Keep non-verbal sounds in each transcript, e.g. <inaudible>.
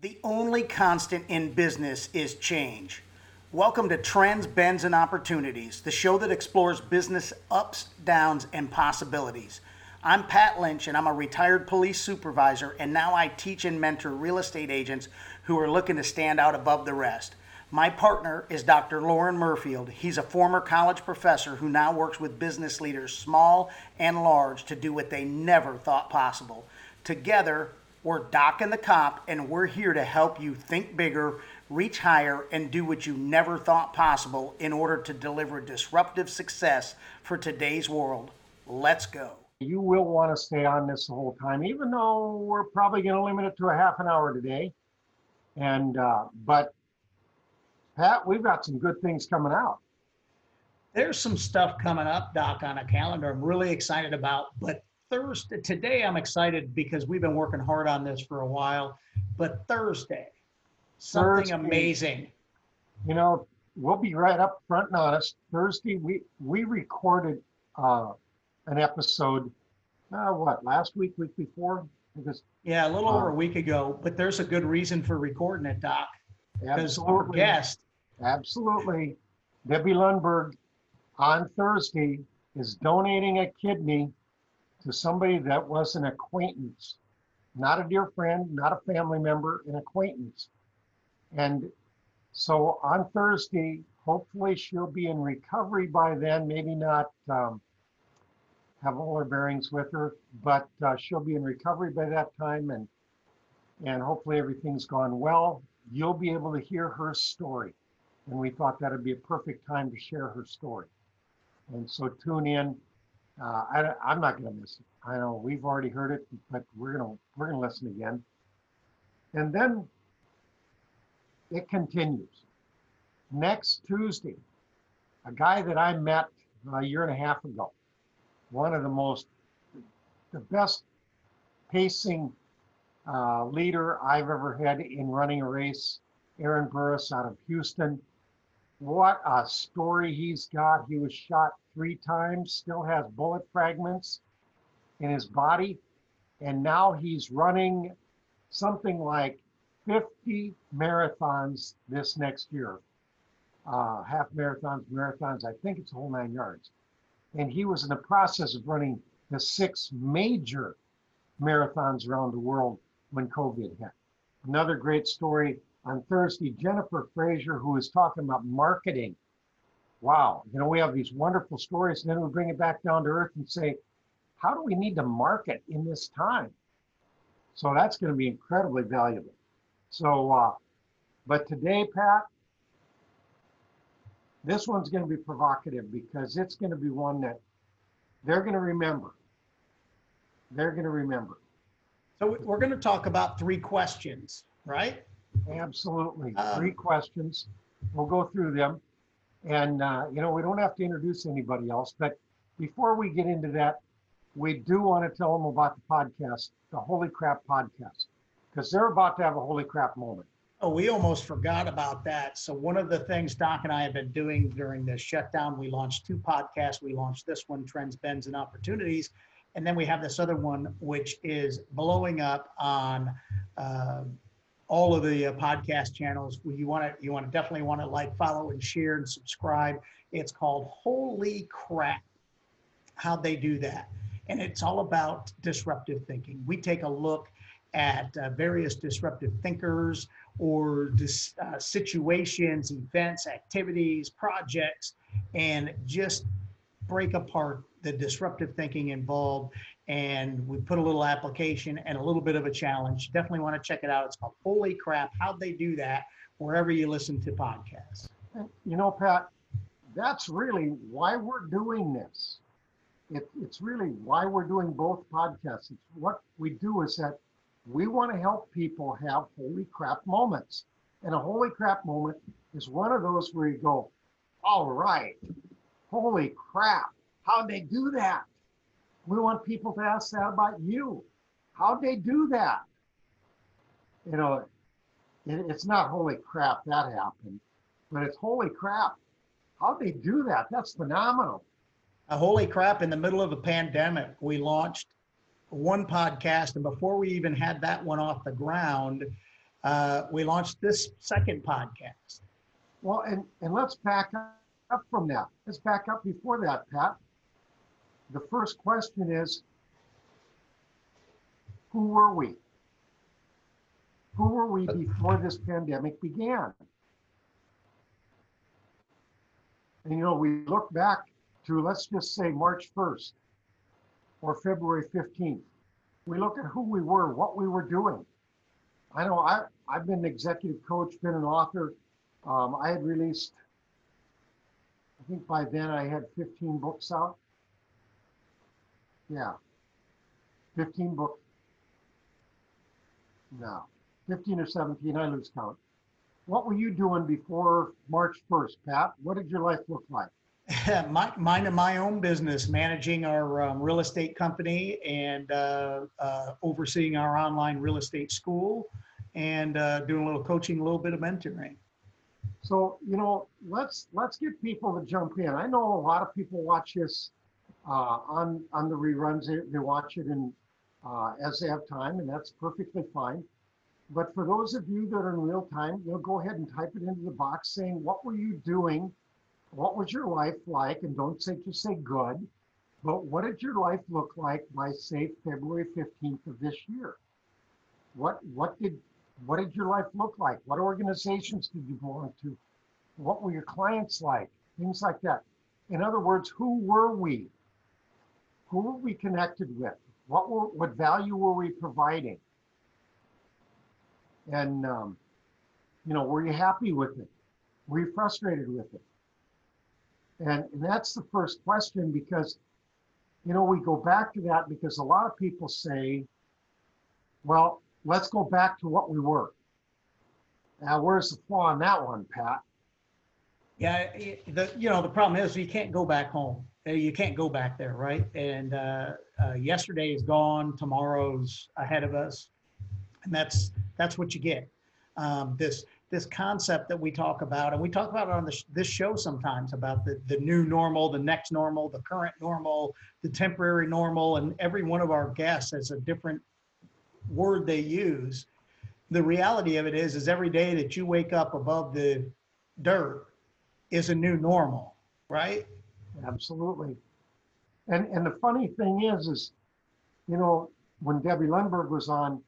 The only constant in business is change. Welcome to Trends, Bends, and Opportunities, the show that explores business ups, downs, and possibilities. I'm Pat Lynch, and I'm a retired police supervisor, and now I teach and mentor real estate agents who are looking to stand out above the rest. My partner is Dr. Loren Murfield. He's a former college professor who now works with business leaders, small and large, to do what they never thought possible. Together, we're Doc and the Cop, and we're here to help you think bigger, reach higher, and do what you never thought possible in order to deliver disruptive success for today's world. Let's go. You will want to stay on this the whole time, even though we're probably going to limit it to a half an hour today. And, uh, but Pat, we've got some good things coming out. There's some stuff coming up, Doc, on a calendar I'm really excited about. But Thursday, today I'm excited because we've been working hard on this for a while. But Thursday, something Thursday. amazing. You know, we'll be right up front and honest. Thursday, we we recorded uh, an episode. Uh, what last week, week before? Because Yeah, a little over a week ago, but there's a good reason for recording it, Doc. Because our guest, absolutely, Debbie Lundberg on Thursday is donating a kidney to somebody that was an acquaintance, not a dear friend, not a family member, an acquaintance. And so on Thursday, hopefully she'll be in recovery by then, maybe not um, have all her bearings with her, but uh, she'll be in recovery by that time and and hopefully everything's gone well. You'll be able to hear her story. And we thought that'd be a perfect time to share her story. And so tune in. Uh, I, I'm not going to miss it. I know we've already heard it, but we're going to we're going to listen again. And then it continues. Next Tuesday, a guy that I met a year and a half ago, one of the most, the best pacing uh, leader I've ever had in running a race, Aaron Burris out of Houston. What a story he's got. He was shot three times, still has bullet fragments in his body, and now he's running something like 50 marathons this next year. Uh, half marathons, marathons, I think it's a whole nine yards. And he was in the process of running the six major marathons around the world when COVID hit. Another great story on Thursday, Jennifer Frazier, who is talking about marketing. Wow, you know, we have these wonderful stories, and then we bring it back down to earth and say, how do we need to market in this time? So that's going to be incredibly valuable. So, uh, but today, Pat, this one's going to be provocative because it's going to be one that they're going to remember. They're going to remember. so we're going to talk about three questions, right? Absolutely. Um, Three questions. We'll go through them. And, uh, you know, we don't have to introduce anybody else, but before we get into that, we do want to tell them about the podcast, the Holy Crap Podcast, because they're about to have a holy crap moment. Oh, we almost forgot about that. So one of the things Doc and I have been doing during this shutdown, we launched two podcasts. We launched this one, Trends, Bends, and Opportunities. And then we have this other one, which is blowing up on uh, all of the uh, podcast channels. You want to, you want to definitely want to like, follow, and share and subscribe. It's called Holy Crap. How they do that, and it's all about disruptive thinking. We take a look at uh, various disruptive thinkers or dis, uh, situations, events, activities, projects, and just break apart the disruptive thinking involved. And we put a little application and a little bit of a challenge. Definitely want to check it out. It's called Holy Crap, How'd They Do That? Wherever you listen to podcasts. You know, Pat, that's really why we're doing this. It, it's really why we're doing both podcasts. It's what we do is that we want to help people have holy crap moments. And a holy crap moment is one of those where you go, all right, holy crap, how'd they do that? We want people to ask that about you. How'd they do that? You know, it, it's not holy crap that happened, but it's holy crap. How'd they do that? That's phenomenal. Uh, holy crap, in the middle of a pandemic, we launched one podcast. And before we even had that one off the ground, uh, we launched this second podcast. Well, and, and let's back up from that. Let's back up before that, Pat. The first question is, who were we? Who were we before this pandemic began? And you know, we look back to, let's just say March 1st or February 15th. We look at who we were, what we were doing. I know I, I've been an executive coach, been an author. Um, I had released, I think by then I had 15 books out. Yeah. 15 books. No, 15 or 17, I lose count. What were you doing before March 1st, Pat? What did your life look like? <laughs> my, mine and my own business, managing our um, real estate company and uh, uh, overseeing our online real estate school and uh, doing a little coaching, a little bit of mentoring. So you know, let's let's get people to jump in. I know a lot of people watch this uh, on on the reruns. They, they watch it in uh, as they have time, and that's perfectly fine. But for those of you that are in real time, you know, go ahead and type it into the box saying what were you doing what was your life like? And don't say just say good, but what did your life look like by say February 15th of this year? What what did what did your life look like? What organizations did you belong to? What were your clients like? Things like that. In other words, who were we? Who were we connected with? What were what value were we providing? And um, you know, were you happy with it? Were you frustrated with it? And, and that's the first question because, you know, we go back to that because a lot of people say, well, let's go back to what we were. Now, where's the flaw in that one, Pat? Yeah, the you know the problem is you can't go back home. Uh, you can't go back there, right? And uh, uh, yesterday is gone. Tomorrow's ahead of us, and that's that's what you get. Um, this this concept that we talk about, and we talk about it on this, this show sometimes about the, the new normal, the next normal, the current normal, the temporary normal, and every one of our guests has a different word they use. The reality of it is, is every day that you wake up above the dirt is a new normal, right? Absolutely. And and the funny thing is, is you know, when Debbie Lundberg was on,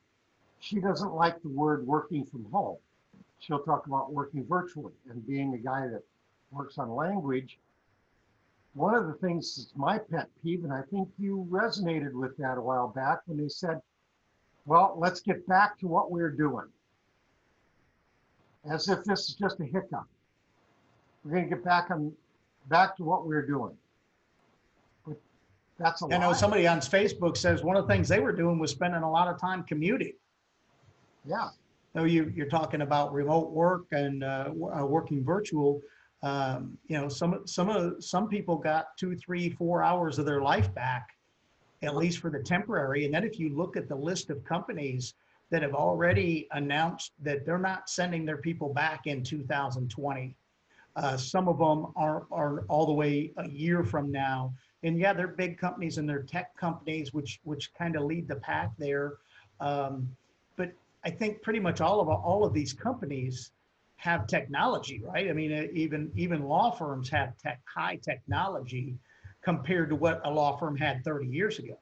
she doesn't like the word working from home she'll talk about working virtually and being a guy that works on language. One of the things that's my pet peeve, and I think you resonated with that a while back when they said, well, let's get back to what we we're doing. As if this is just a hiccup. We're going to get back on back to what we we're doing. But that's a I know somebody on Facebook says one of the things they were doing was spending a lot of time commuting. Yeah. So you, you're talking about remote work and uh, uh, working virtual. Um, you know, some some of some people got two, three, four hours of their life back, at least for the temporary. And then if you look at the list of companies that have already announced that they're not sending their people back in 2020, uh, some of them are are all the way a year from now. And yeah, they're big companies and they're tech companies, which which kind of lead the pack there. Um, but I think pretty much all of all of these companies have technology, right? I mean, even even law firms have tech, high technology compared to what a law firm had 30 years ago.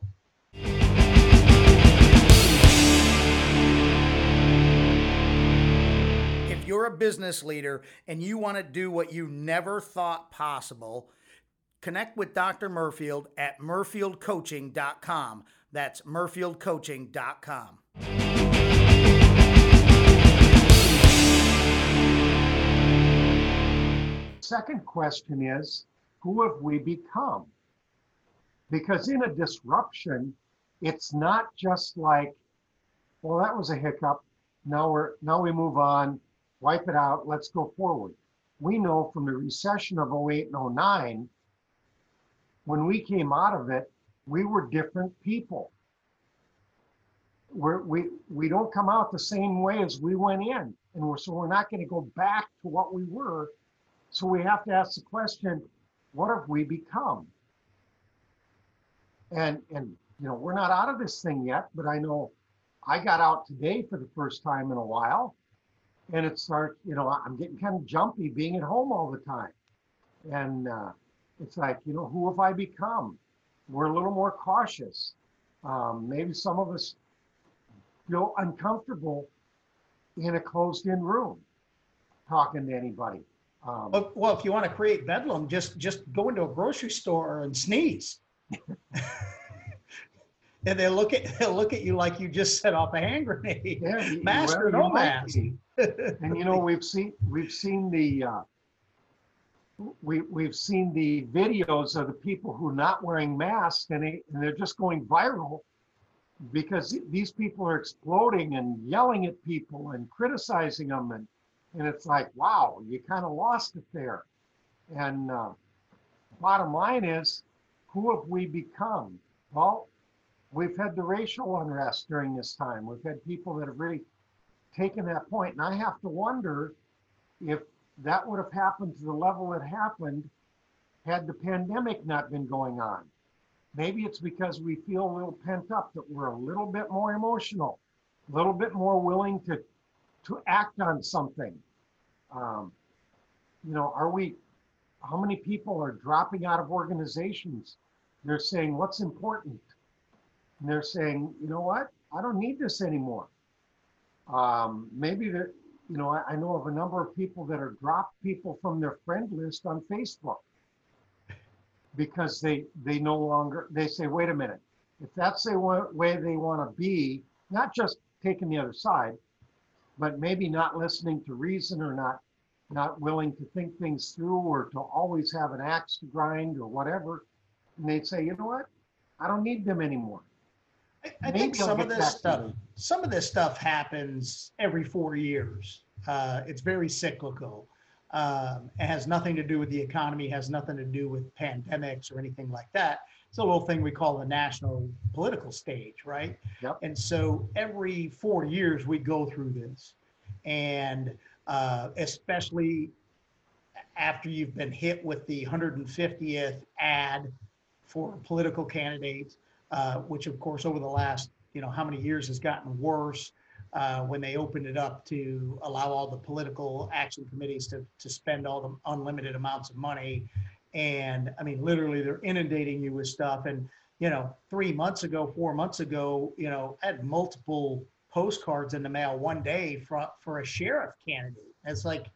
You're a business leader and you want to do what you never thought possible, connect with Dr. Murfield at murfieldcoaching.com. That's murfieldcoaching.com. second question is, who have we become? Because in a disruption, it's not just like, well, that was a hiccup. Now we're now we move on, wipe it out, let's go forward. We know from the recession of 08 and 09, when we came out of it, we were different people. We're, we we don't come out the same way as we went in, and we're, so we're not going to go back to what we were so we have to ask the question, what have we become? And and you know, we're not out of this thing yet, but I know I got out today for the first time in a while. And it starts, you know, I'm getting kind of jumpy being at home all the time. And uh, it's like, you know, who have I become? We're a little more cautious. Um, maybe some of us feel uncomfortable in a closed-in room talking to anybody. Um, Well, well, if you want to create bedlam, just, just go into a grocery store and sneeze. <laughs> And they'll look at, they'll look at you like you just set off a hand grenade. yeah, you- Mask well, or no mask. be. And you know, <laughs> we've seen, we've seen the, uh, we, we've seen the videos of the people who are not wearing masks and they, and they're just going viral because these people are exploding and yelling at people and criticizing them and, and it's like, wow, you kind of lost it there. And, uh, bottom line is, who have we become? Well, we've had the racial unrest during this time. We've had people that have really taken that point, and I have to wonder if that would have happened to the level it happened had the pandemic not been going on. Maybe it's because we feel a little pent up that we're a little bit more emotional, a little bit more willing to to act on something. Um, you know, are we? How many people are dropping out of organizations? They're saying, "What's important?" And they're saying, "You know what? I don't need this anymore." Um, maybe that, you know, I, I know of a number of people that are dropped people from their friend list on Facebook. Because they they no longer they say, wait a minute, if that's the way they want to be, not just taking the other side, but maybe not listening to reason or not not willing to think things through or to always have an axe to grind or whatever, and they'd say, you know what, I don't need them anymore. I, I think some of this stuff, some of this stuff happens every four years. Uh, it's very cyclical. Um, it has nothing to do with the economy, has nothing to do with pandemics or anything like that. It's a little thing we call the national political stage, right? Yep. And so every four years we go through this. And uh, especially after you've been hit with the 150th ad for political candidates, uh, which of course over the last you know how many years has gotten worse uh, when they opened it up to allow all the political action committees to, to spend all the unlimited amounts of money. And i mean literally they're inundating you with stuff. And you know three months ago four months ago you know I had multiple postcards in the mail one day for, for a sheriff candidate. It's like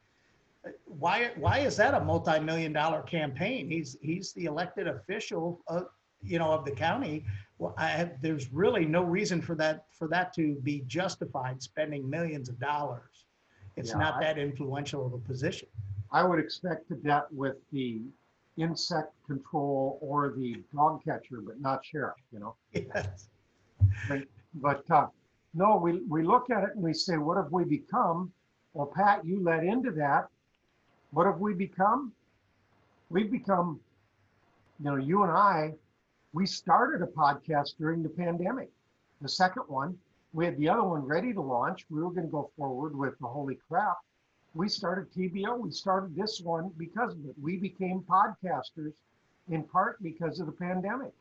why why is that a multi-million dollar campaign? He's he's the elected official of you know of the county well i have, there's really no reason for that for that to be justified spending millions of dollars it's Yeah, not I- that influential of a position I would expect that with the insect control or the dog catcher, but not sheriff, you know? <laughs> yes. But, uh, no, we, we look at it and we say, what have we become? Well, Pat, you led into that. What have we become? We've become, you know, you and I, we started a podcast during the pandemic. The second one, we had the other one ready to launch. We were going to go forward with the holy crap. We started TBO. We started this one because of it. We became podcasters in part because of the pandemic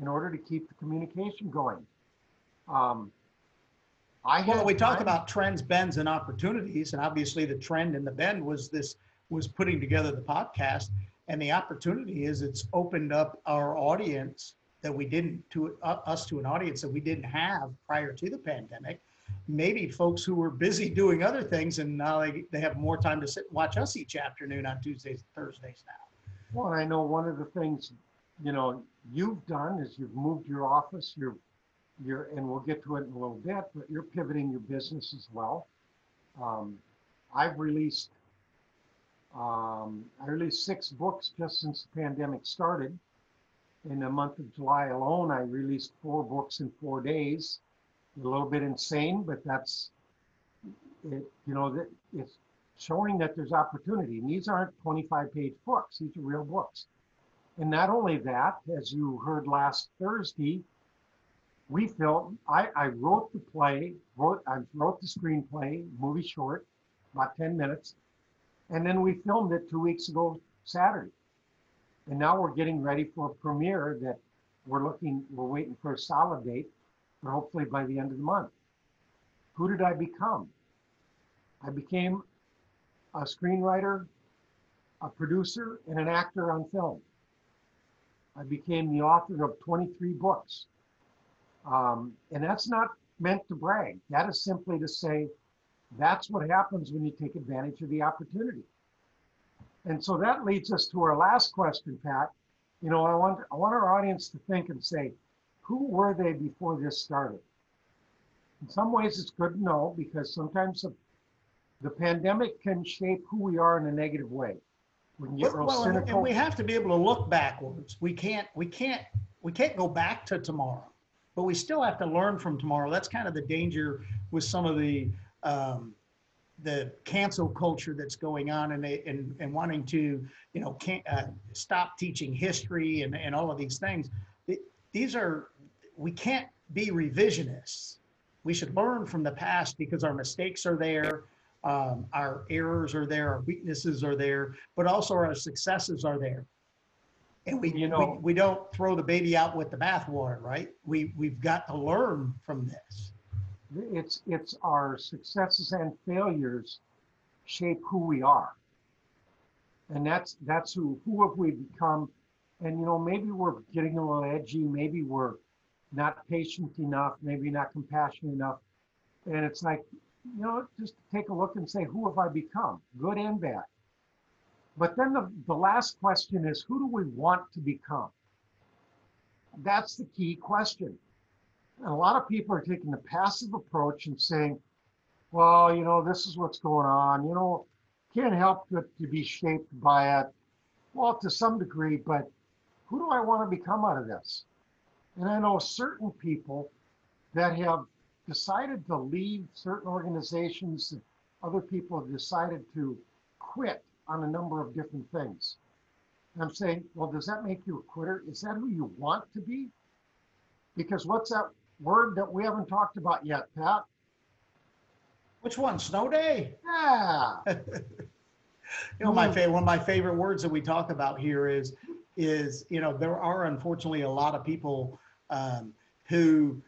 in order to keep the communication going. Um, I well we talk about trends bends and opportunities and obviously the trend and the bend was this was putting together the podcast and the opportunity is it's opened up our audience that we didn't to uh, us to an audience that we didn't have prior to the pandemic maybe folks who were busy doing other things and now they, they have more time to sit and watch us each afternoon on tuesdays and thursdays now Well, I know one of the things, you know, you've done is you've moved your office, you're, you're, and we'll get to it in a little bit, but you're pivoting your business as well. Um, I've released, um, I released six books just since the pandemic started. In the month of July alone, I released four books in four days. A little bit insane, but that's, it, you know, it's showing that there's opportunity. And these aren't 25 page books, these are real books. And not only that, as you heard last Thursday, we felt I, I wrote the play, wrote I wrote the screenplay, movie short, about 10 minutes, and then we filmed it two weeks ago Saturday. And now we're getting ready for a premiere that we're looking, we're waiting for a solid date, but hopefully by the end of the month. Who did I become? I became a screenwriter, a producer, and an actor on film. I became the author of 23 books. Um, and that's not meant to brag. That is simply to say, that's what happens when you take advantage of the opportunity. And so that leads us to our last question, Pat. You know, I want I want our audience to think and say, who were they before this started? In some ways, it's good to know because sometimes the, the pandemic can shape who we are in a negative way. We can get real Well, and- cynical. and we have to be able to look backwards. We can't, we can't, we can't go back to tomorrow, but we still have to learn from tomorrow. That's kind of the danger with some of the, um, the cancel culture that's going on and they, and, and wanting to, you know, can't, uh, stop teaching history and, and all of these things. Th- These are, we can't be revisionists. We should learn from the past because our mistakes are there. Um, our errors are there, our weaknesses are there, but also our successes are there. And we, You know- we, we don't throw the baby out with the bathwater, right? We, we've got to learn from this. It's it's our successes and failures shape who we are. And that's that's who who have we become? And you know maybe we're getting a little edgy maybe we're not patient enough maybe not compassionate enough. And it's like you know just take a look and say who have i become good and bad? But then the, the last question is who do we want to become? That's the key question and a lot of people are taking the passive approach and saying, well, you know, this is what's going on. You know, can't help but to be shaped by it. Well, to some degree, but who do I want to become out of this? And I know certain people that have decided to leave certain organizations, other people have decided to quit on a number of different things. And I'm saying, well, does that make you a quitter? Is that who you want to be? Because what's that word that we haven't talked about yet, Pat? Which one? Snow day? Yeah. <laughs> You know, my favorite, one of my favorite words that we talk about here is, is, you know, there are unfortunately a lot of people um, who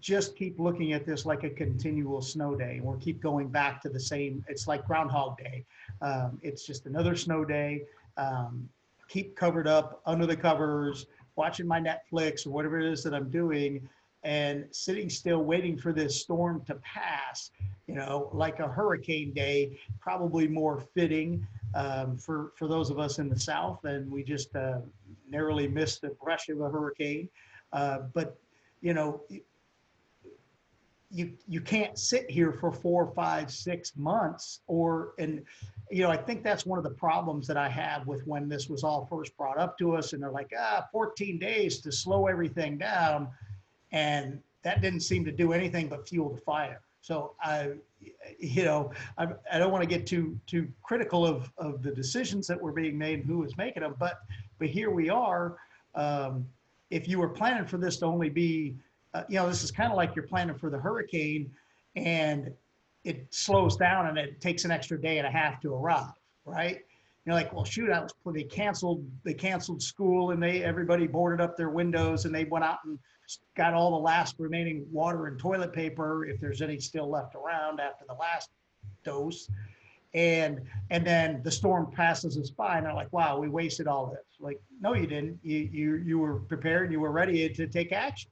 just keep looking at this like a continual snow day. Or keep going back to the same, it's like Groundhog Day. Um, it's just another snow day. Um, keep covered up under the covers, watching my Netflix or whatever it is that I'm doing and sitting still waiting for this storm to pass, you know, like a hurricane day, probably more fitting um, for, for those of us in the South. And we just uh, narrowly missed the brush of a hurricane. Uh, but, you know, you, you can't sit here for four, five, six months or, and, you know, I think that's one of the problems that I have with when this was all first brought up to us and they're like, ah, 14 days to slow everything down. And that didn't seem to do anything but fuel the fire. So I, you know, I, I don't want to get too too critical of of the decisions that were being made and who was making them, but but here we are. Um, if you were planning for this to only be, uh, you know, this is kind of like you're planning for the hurricane, and it slows down and it takes an extra day and a half to arrive, right? You're like, well, shoot, I was they canceled they canceled school and they everybody boarded up their windows and they went out and got all the last remaining water and toilet paper if there's any still left around after the last dose. And and then the storm passes us by and they're like wow we wasted all this. Like no you didn't. You you you were prepared you were ready to take action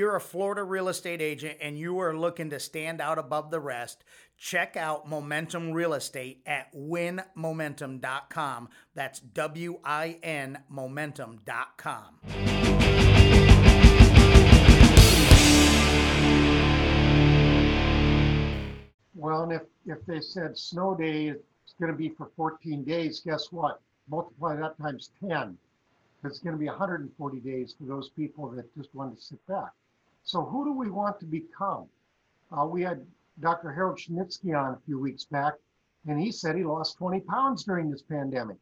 you're a Florida real estate agent and you are looking to stand out above the rest, check out Momentum Real Estate at winmomentum.com. That's W I N momentum.com. Well, and if, if they said snow day is gonna be for fourteen days, guess what? Multiply that times ten. It's gonna be hundred and forty days for those people that just want to sit back. So who do we want to become? Uh, we had Dr. Harold Schnitsky on a few weeks back, and he said he lost twenty pounds during this pandemic.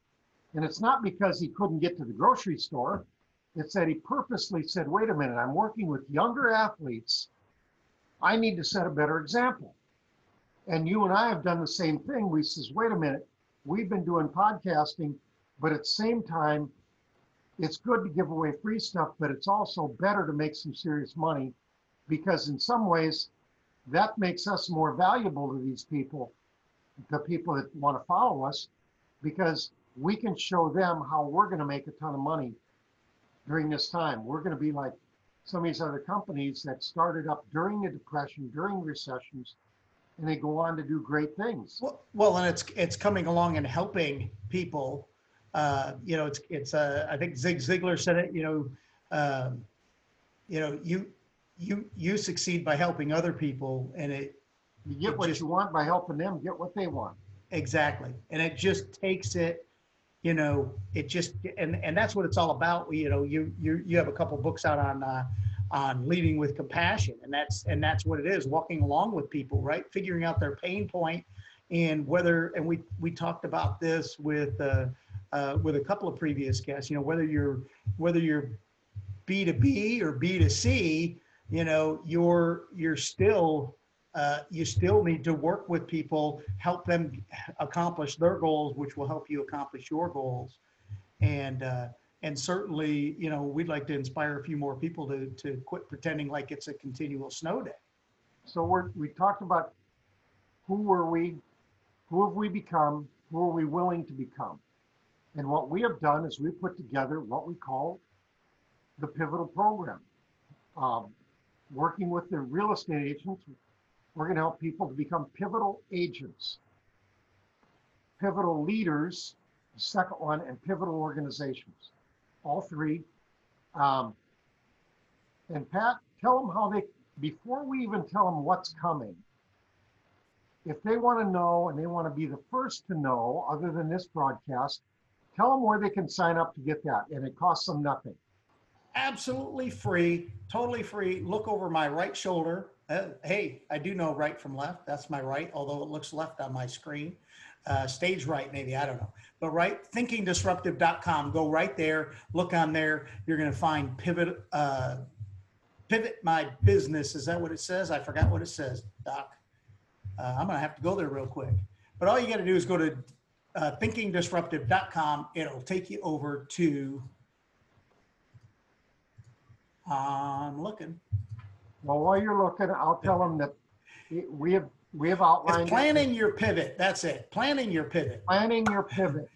And it's not because he couldn't get to the grocery store. It's that he purposely said, wait a minute, I'm working with younger athletes. I need to set a better example. And you and I have done the same thing. We says, wait a minute, we've been doing podcasting, but at the same time, it's good to give away free stuff, but it's also better to make some serious money because in some ways that makes us more valuable to these people, the people that want to follow us, because we can show them how we're going to make a ton of money during this time. We're going to be like some of these other companies that started up during the depression, during recessions, and they go on to do great things. Well, well, and it's it's coming along and helping people. Uh, you know, it's it's. Uh, I think Zig Ziglar said it. You know, um, you know, you you you succeed by helping other people, and it You get It what just- you want by helping them get what they want. exactly, and it just takes it. You know, it just and and that's what it's all about. You know, you you you have a couple books out on. Uh, on leading with compassion and that's and that's what it is walking along with people right figuring out their pain point and whether and we we talked about this with uh, uh, with a couple of previous guests you know whether you're whether you're b2b or b2c you know you're you're still uh, you still need to work with people help them accomplish their goals which will help you accomplish your goals and uh, and certainly you know we'd like to inspire a few more people to to quit pretending like it's a continual snow day So we're, we talked about who were we, who have we become, who are we willing to become? And what we have done is we put together what we call the pivotal program. Um, working with the real estate agents, we're going to help people to become pivotal agents, pivotal leaders, the second one, and pivotal organizations. All three. Um, and Pat, tell them how they before we even tell them what's coming, if they want to know and they want to be the first to know, other than this broadcast, tell them where they can sign up to get that. And it costs them nothing. absolutely free totally free. Look over my right shoulder. Uh, hey i do know right from left. That's my right although it looks left on my screen. Uh, stage right maybe i don't know. But right thinkingdisruptive.com go right there look on there. You're going to find pivot uh, pivot my business. Is that what it says? I forgot what it says doc. Uh, i'm going to have to go there real quick. But all you got to do is go to uh, thinkingdisruptive.com it'll take you over to i'm looking Well, while you're looking, I'll tell them that we have we have outlined it's planning your pivot that's it planning your pivot planning your pivot.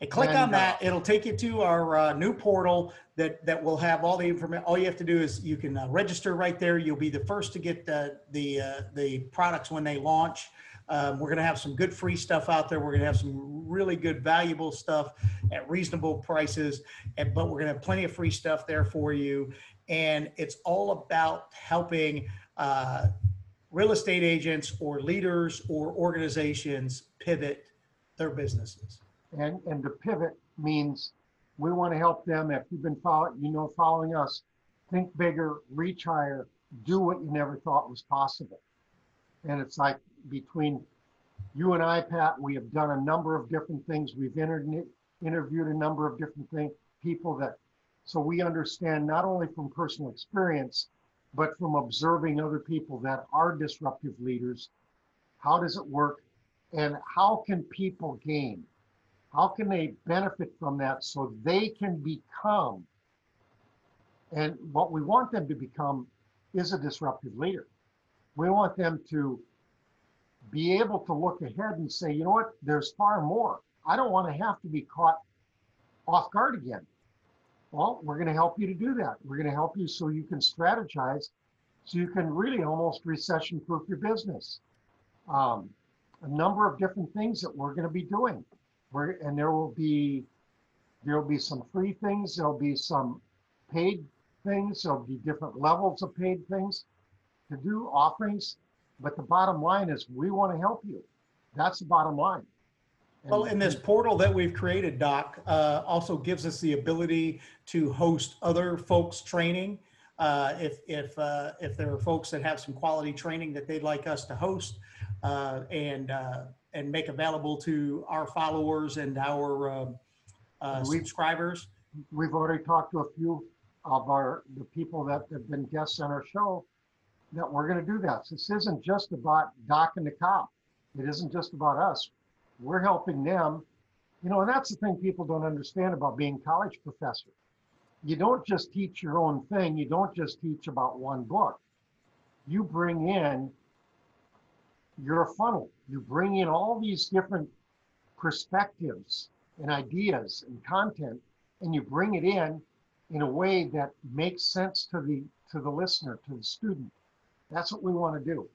And click And, on uh, that. It'll take you to our uh, new portal that that will have all the information. All you have to do is you can uh, register right there. You'll be the first to get the the uh, the products when they launch. Um, we're going to have some good free stuff out there. We're going to have some really good, valuable stuff at reasonable prices. And but we're going to have plenty of free stuff there for you. And it's all about helping uh, real estate agents or leaders or organizations pivot their businesses. And and to pivot means we want to help them. If you've been following, you know, following us, think bigger, reach higher, do what you never thought was possible. And it's like between you and I, Pat, we have done a number of different things. We've inter- interviewed a number of different thing, people that, so we understand not only from personal experience, but from observing other people that are disruptive leaders. How does it work? And how can people gain? How can they benefit from that so they can become? And what we want them to become is a disruptive leader. We want them to be able to look ahead and say, you know what, there's far more. I don't want to have to be caught off guard again. Well, we're going to help you to do that. We're going to help you so you can strategize, so you can really almost recession proof your business. Um, a number of different things that we're going to be doing. We're, and there will be there will be some free things. There'll be some paid things. There'll be different levels of paid things to do offerings. But the bottom line is we want to help you. That's the bottom line. And- Well, and this portal that we've created, Doc, uh, also gives us the ability to host other folks' training. Uh, if if uh, if there are folks that have some quality training that they'd like us to host uh, and uh, and make available to our followers and our um, uh, We- subscribers. we've already talked to a few of our the people that have been guests on our show that we're going to do that. This isn't just about Doc and the cop. It isn't just about us. We're helping them. You know, and that's the thing people don't understand about being college professor. you don't just teach your own thing. You don't just teach about one book. You bring in your funnel. You bring in all these different perspectives and ideas and content, and you bring it in in a way that makes sense to the to the listener, to the student. That's what we want to do.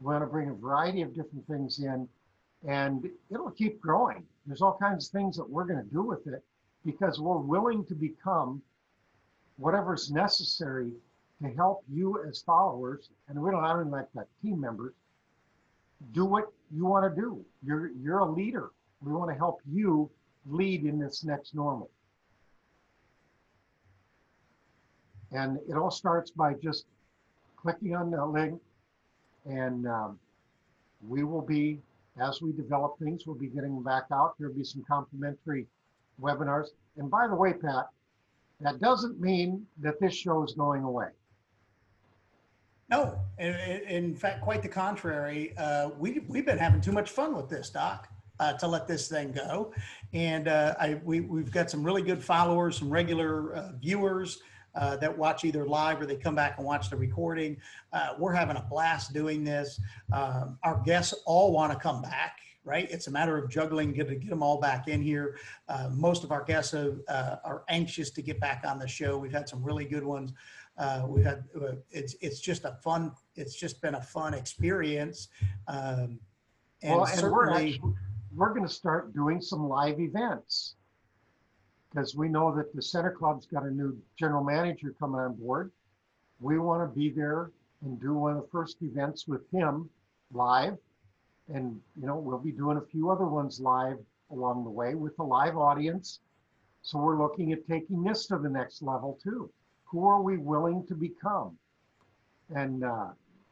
We want to bring a variety of different things in, and it'll keep growing. There's all kinds of things that we're going to do with it because we're willing to become whatever's necessary to help you as followers, and we don't, don't like that team members, do what you want to do. You're you're a leader. We want to help you lead in this next normal. And it all starts by just clicking on the link, and um, we will be, as we develop things, we'll be getting back out. There'll be some complimentary webinars. And by the way, Pat, that doesn't mean that this show is going away. No, in, in fact, quite the contrary. Uh, we, we've been having too much fun with this, Doc, uh, to let this thing go. And uh, I, we, we've got some really good followers, some regular uh, viewers uh, that watch either live or they come back and watch the recording. Uh, we're having a blast doing this. Um, our guests all want to come back right? It's a matter of juggling, to get them all back in here. Uh, most of our guests are, uh, are anxious to get back on the show. We've had some really good ones. Uh, we've had uh, it's it's just a fun. It's just been a fun experience. Um, and well, and we're actually, we're going to start doing some live events because we know that the Center Club's got a new general manager coming on board. We want to be there and do one of the first events with him live. And you know we'll be doing a few other ones live along the way with a live audience. So we're looking at taking this to the next level too. Who are we willing to become? And uh,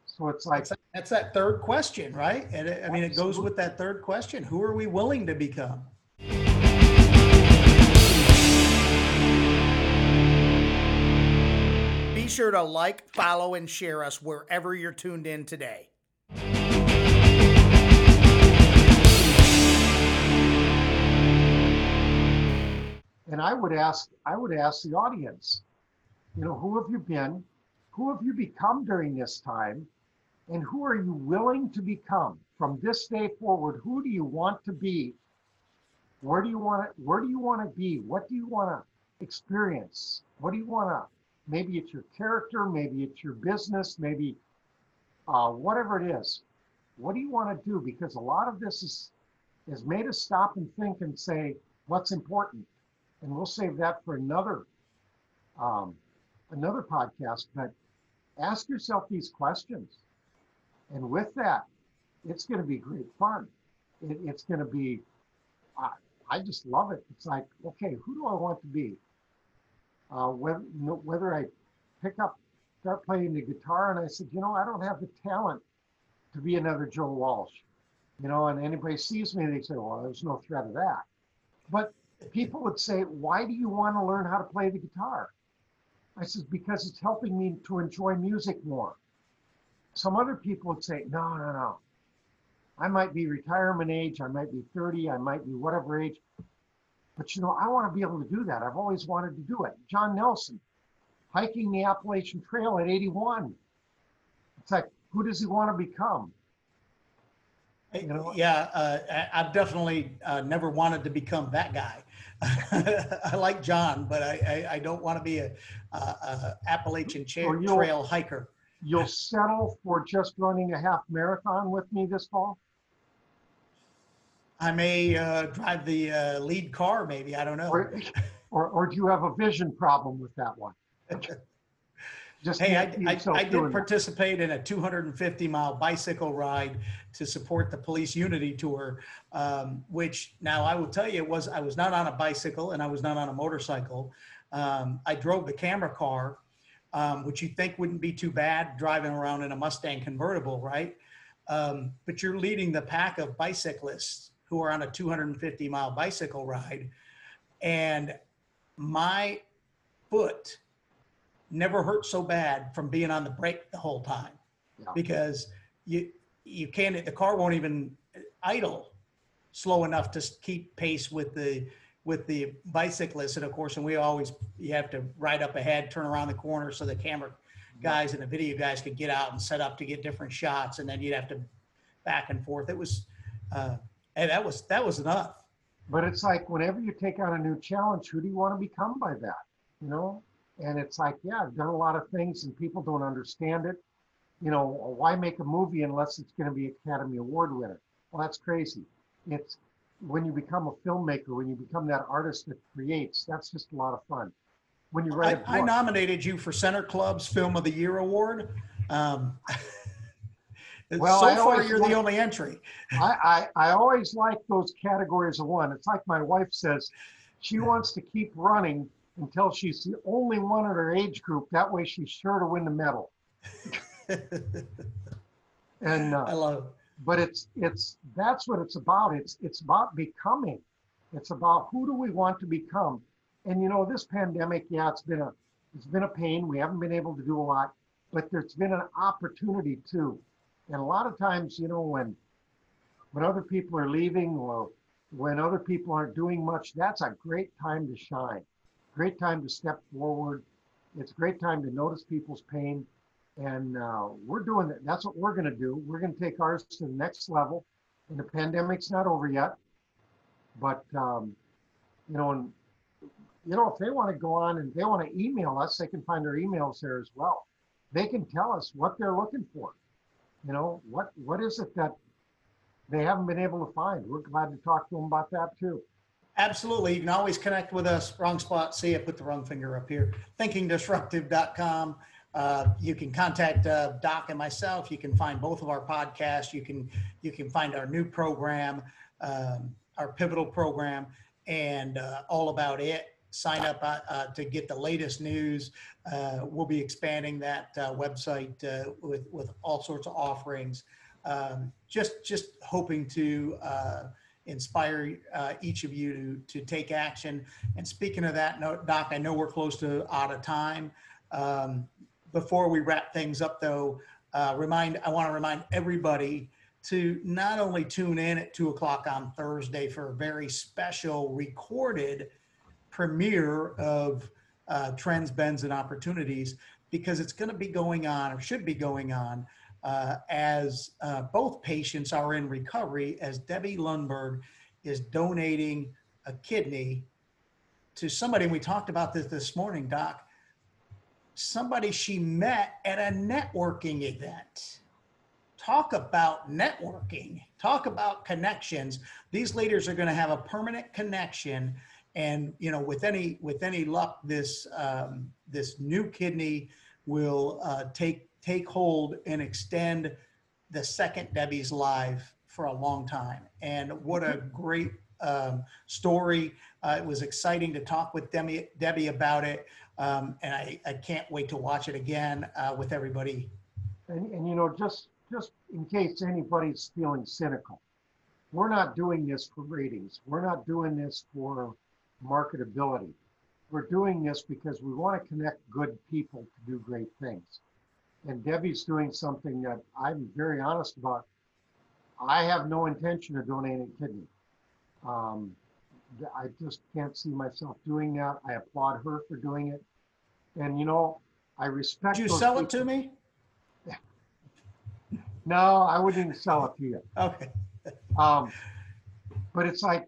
so it's like that's, that's that third question right? And it, i mean it goes with that third question. Who are we willing to become be sure to like follow and share us wherever you're tuned in today And I would ask, I would ask the audience, you know, who have you been? Who have you become during this time? And who are you willing to become from this day forward? Who do you want to be? Where do you want to, where do you want to be? What do you want to experience? What do you want to, maybe it's your character, maybe it's your business, maybe uh, whatever it is. What do you want to do? Because a lot of this is, has made us stop and think and say, what's important? and we'll save that for another um, another podcast. But ask yourself these questions, and with that, it's going to be great fun. It, it's going to be. Uh, I just love it. It's like, okay, who do I want to be? Uh, whether you know, whether I pick up, start playing the guitar, and I said, you know, I don't have the talent to be another Joe Walsh. You know, and anybody sees me, they say, well, there's no threat of that. But people would say, Why do you want to learn how to play the guitar? I said, Because it's helping me to enjoy music more. Some other people would say, No, no, no. I might be retirement age, I might be 30, I might be whatever age. But you know, I want to be able to do that. I've always wanted to do it. John Nelson, hiking the Appalachian Trail at 81. It's like, who does he want to become? You know? Yeah, uh, I've definitely uh, never wanted to become that guy. <laughs> I like John, but I, I, I don't want to be a, a, a Appalachian Trail hiker. You'll settle for just running a half marathon with me this fall? I may uh, drive the uh, lead car, maybe. I don't know. Or, or, or do you have a vision problem with that one? <laughs> Just hey, I, I, I did participate that. in a 250 mile bicycle ride to support the police unity tour, um, which now I will tell you it was I was not on a bicycle and I was not on a motorcycle. Um, I drove the camera car, um, which you think wouldn't be too bad driving around in a Mustang convertible, right? Um, but you're leading the pack of bicyclists who are on a 250 mile bicycle ride, and my foot never hurt so bad from being on the brake the whole time yeah. because you you can't the car won't even idle slow enough to keep pace with the with the bicyclists, and of course, and we always you have to ride up ahead, turn around the corner so the camera guys and the video guys could get out and set up to get different shots, and then you'd have to back and forth. It was, uh, and that was that was enough. But it's like whenever you take on a new challenge, who do you want to become by that? You know? And it's like, yeah, I've done a lot of things and people don't understand it. You know, why make a movie unless it's going to be Academy Award winner? Well, that's crazy. It's when you become a filmmaker, when you become that artist that creates, that's just a lot of fun. When you write I, I nominated you for Center Club's Film of the Year award. Um, <laughs> Well, so I far, you're want- the only entry. I, I, I always like those categories of one. It's like my wife says, she wants to keep running until she's the only one in her age group. That way she's sure to win the medal. <laughs> And, I uh, love it. but it's, it's, that's what it's about. It's, it's about becoming. It's about who do we want to become? And you know, this pandemic, yeah, it's been a, it's been a pain. We haven't been able to do a lot, but there's been an opportunity too. And a lot of times, you know, when, when other people are leaving or when other people aren't doing much, that's a great time to shine. Great time to step forward. It's a great time to notice people's pain. And uh, we're doing that. That's what we're going to do. We're going to take ours to the next level. And the pandemic's not over yet. But, um, you know, and, you know, if they want to go on and they want to email us, they can find our emails there as well. They can tell us what they're looking for. You know, what what is it that they haven't been able to find? We're glad to talk to them about that too. Absolutely. You can always connect with us. Wrong spot. See, I put the wrong finger up here. ThinkingDisruptive.com. Uh, you can contact uh, Doc and myself. You can find both of our podcasts. You can you can find our new program, um, our pivotal program, and uh, all about it. Sign up uh, uh, to get the latest news. Uh, we'll be expanding that uh, website with with all sorts of offerings. Um, just just hoping to inspire uh, each of you to, to take action. And speaking of that, Doc, I know we're close to out of time. Um, before we wrap things up, though, uh, remind I want to remind everybody to not only tune in at two o'clock on Thursday for a very special recorded premiere of uh, Trends, Bends, and Opportunities, because it's going to be going on or should be going on uh, as uh, both patients are in recovery, as Debbie Lundberg is donating a kidney to somebody. And we talked about this this morning, Doc. Somebody she met at a networking event. Talk about networking. Talk about connections. These leaders are going to have a permanent connection, and you know, with any with any luck, this um, this new kidney will uh, take take hold and extend the second Debbie's life for a long time. And what a great um, story. Uh, it was exciting to talk with Debbie, Debbie about it. Um, and I, I can't wait to watch it again uh, with everybody. And, and you know, just just in case anybody's feeling cynical, we're not doing this for ratings. We're not doing this for marketability. We're doing this because we want to connect good people to do great things. And Debbie's doing something that I'm very honest about. I have no intention of donating a kidney. Um, I just can't see myself doing that. I applaud her for doing it. And you know, I respect. Did you sell it to me? <laughs> No, I wouldn't even sell it to you. Okay. Um, but it's like,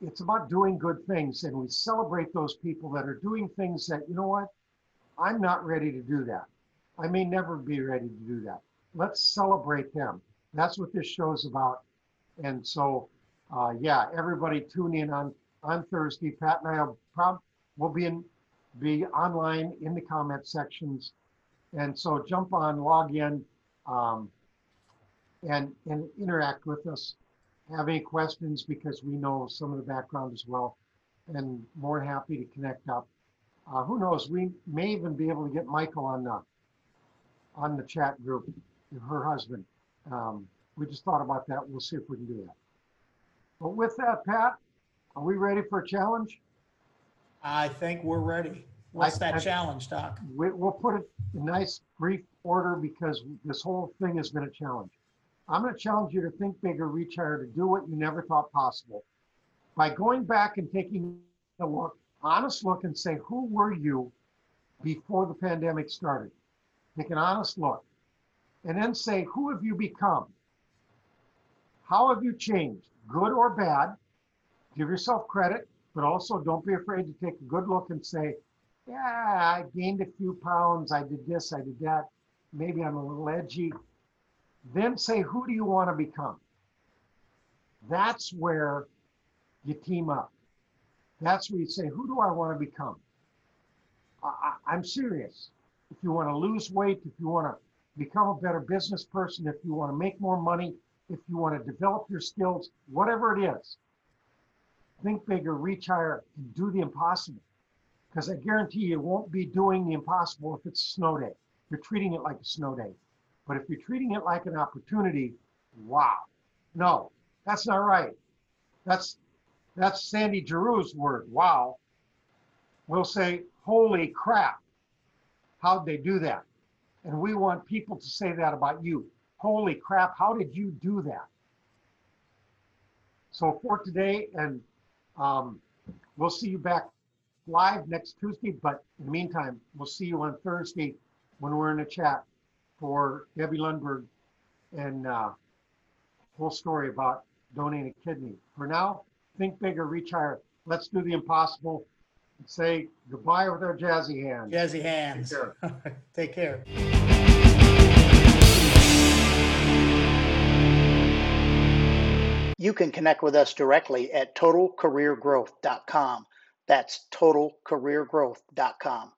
it's about doing good things and we celebrate those people that are doing things that, you know what? I'm not ready to do that. I may never be ready to do that. Let's celebrate them. That's what this show's about. And so, uh, yeah, everybody tune in on, on Thursday. Pat and I will prob, will be in, be online in the comment sections. And so jump on, log in, um, and, and interact with us. Have any questions because we know some of the background as well and more happy to connect up. Uh, who knows, we may even be able to get Michael on the, on the chat group, her husband. Um, we just thought about that. We'll see if we can do that. But with that, Pat, are we ready for a challenge? I think we're ready. What's I- that I- challenge, Doc? We, we'll put it in nice brief order because this whole thing has been a challenge. I'm going to challenge you to think bigger, reach higher, to do what you never thought possible. by going back and taking a look, honest look and say, who were you before the pandemic started? Take an honest look. And then say, who have you become? How have you changed, good or bad? Give yourself credit, but also don't be afraid to take a good look and say, yeah, I gained a few pounds. I did this, I did that. Maybe I'm a little edgy. Then say, who do you want to become? That's where you team up. That's where you say, who do I want to become? I, I'm serious. If you want to lose weight, if you want to become a better business person, if you want to make more money, if you want to develop your skills, whatever it is, think bigger, reach higher, and do the impossible. Because I guarantee you won't be doing the impossible if it's a snow day. You're treating it like a snow day. But if you're treating it like an opportunity, wow. No, that's not right. That's that's Sandy Giroux's word. Wow. We'll say, holy crap. How'd they do that? And we want people to say that about you. Holy crap, how did you do that? So for today, and um, we'll see you back live next Tuesday. But in the meantime, we'll see you on Thursday when we're in a chat for Debbie Lundberg and uh, whole story about donating a kidney. For now, think bigger, reach higher. Let's do the impossible and say goodbye with our jazzy hands. Jazzy hands. Take care. <laughs> Take care. You can connect with us directly at totalcareergrowth.com. That's totalcareergrowth.com.